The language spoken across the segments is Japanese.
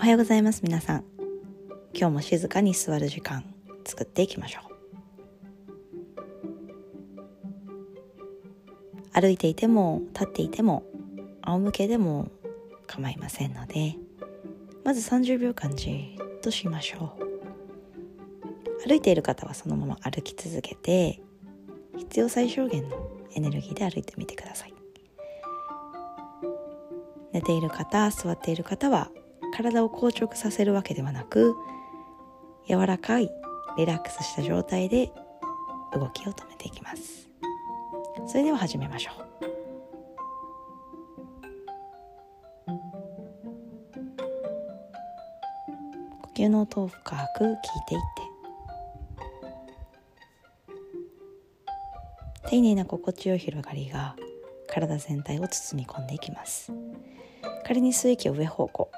おはようございます皆さん。今日も静かに座る時間作っていきましょう。歩いていても立っていても仰向けでも構いませんのでまず30秒間じっとしましょう。歩いている方はそのまま歩き続けて必要最小限のエネルギーで歩いてみてください。寝ている方座っている方は体を硬直させるわけではなく柔らかいリラックスした状態で動きを止めていきます。それでは始めましょう。呼吸の音を深く聞いていって。丁寧な心地よい広がりが体全体を包み込んでいきます。仮に吸う息を上方向。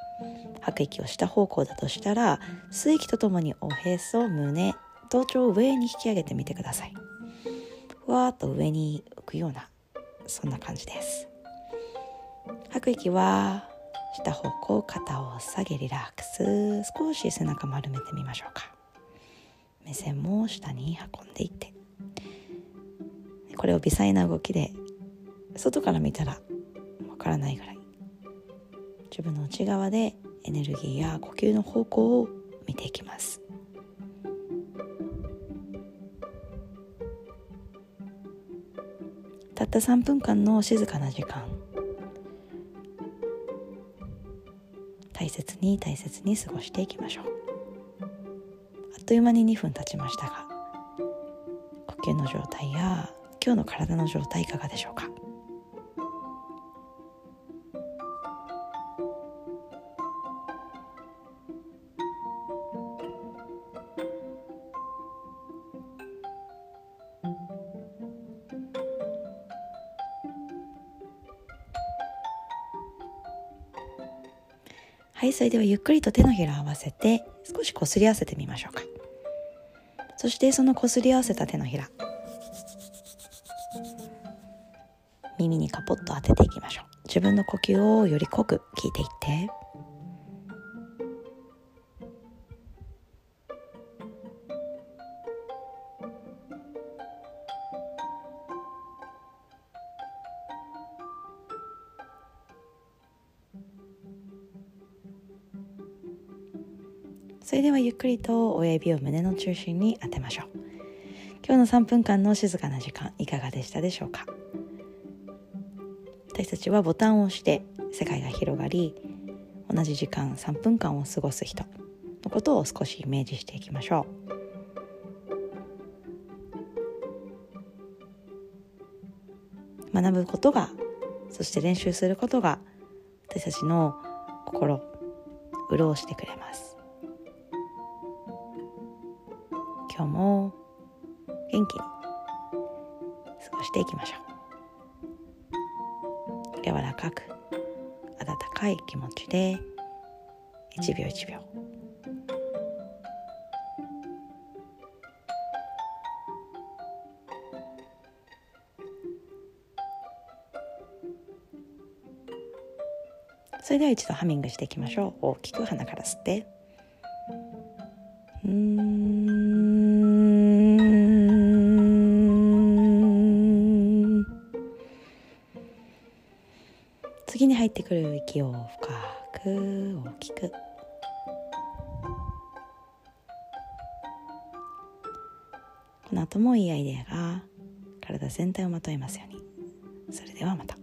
吐く息を下方向だとしたら吸う息とともにおへそ胸頭頂を上に引き上げてみてください。ふわっと上に浮くようなそんな感じです。吐く息は下方向肩を下げリラックス。少し背中丸めてみましょうか。目線も下に運んでいって。これを微細な動きで外から見たらわからないぐらい。自分の内側でエネルギーや呼吸の方向を見ていきます。たった3分間の静かな時間。大切に大切に過ごしていきましょう。あっという間に2分経ちましたが呼吸の状態や今日の体の状態いかがでしょうか？はいそれではゆっくりと手のひらを合わせて少しこすり合わせてみましょうか。そしてそのこすり合わせた手のひら耳にカポッと当てていきましょう。自分の呼吸をより濃く聞いていって。それではゆっくりと親指を胸の中心に当てましょう。今日の3分間の静かな時間いかがでしたでしょうか？私たちはボタンを押して世界が広がり同じ時間3分間を過ごす人のことを少しイメージしていきましょう。学ぶことがそして練習することが私たちの心潤してくれます。今日も元気に過ごしていきましょう。柔らかく温かい気持ちで1秒1秒。それでは一度ハミングしていきましょう。大きく鼻から吸って。うん。次に入ってくる息を深く大きく。この後もいいアイデアが体全体をまとえますように。それではまた。